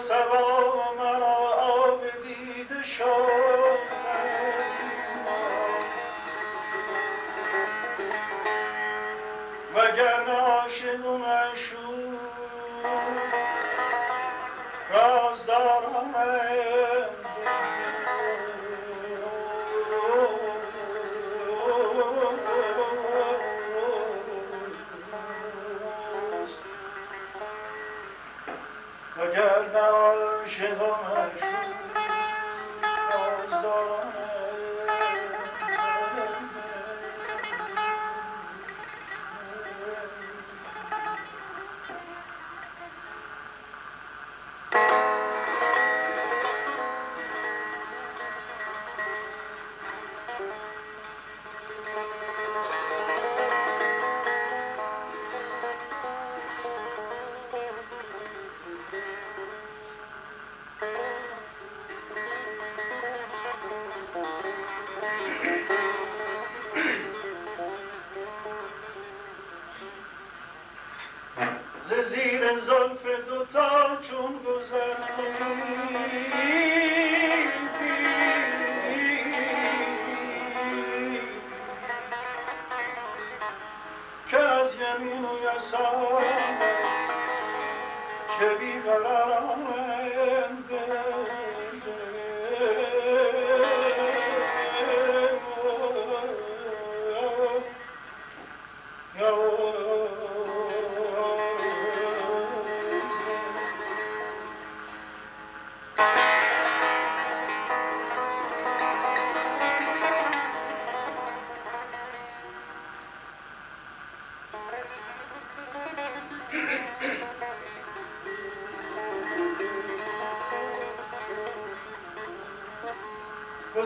Seven.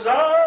goes.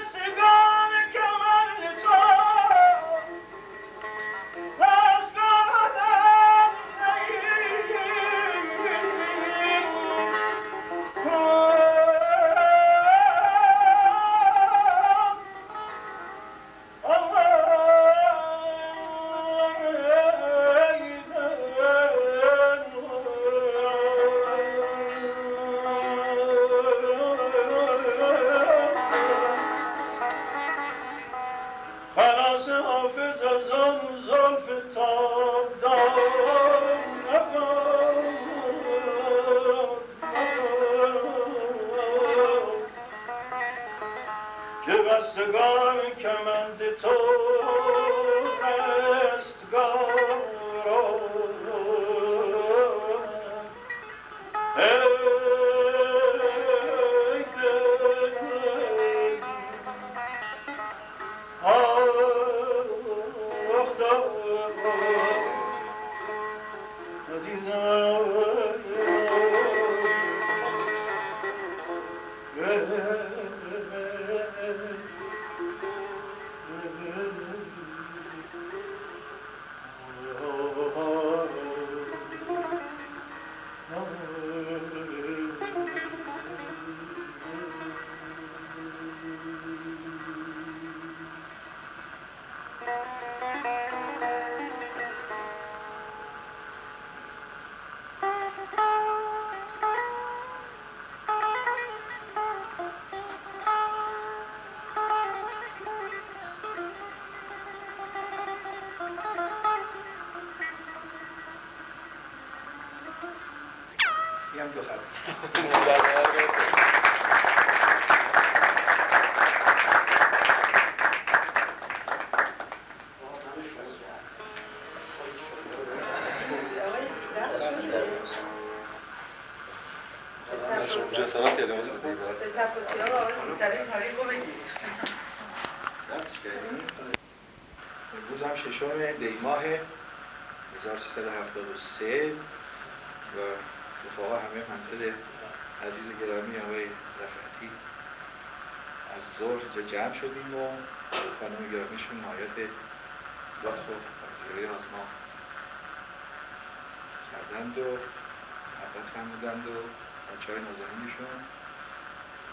chegou! ظهر اینجا جمع شدیم و خانم گرامیشون نهایت لطف و پذیرایی از ما کردند و محبت فرمودند و بچه های نازنینشون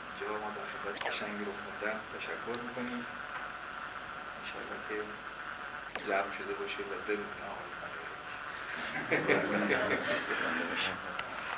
اینجا ما در خدمت قشنگی رو خوندن تشکر می‌کنیم. انشاءالله که ضبط شده باشه و بمونه آقای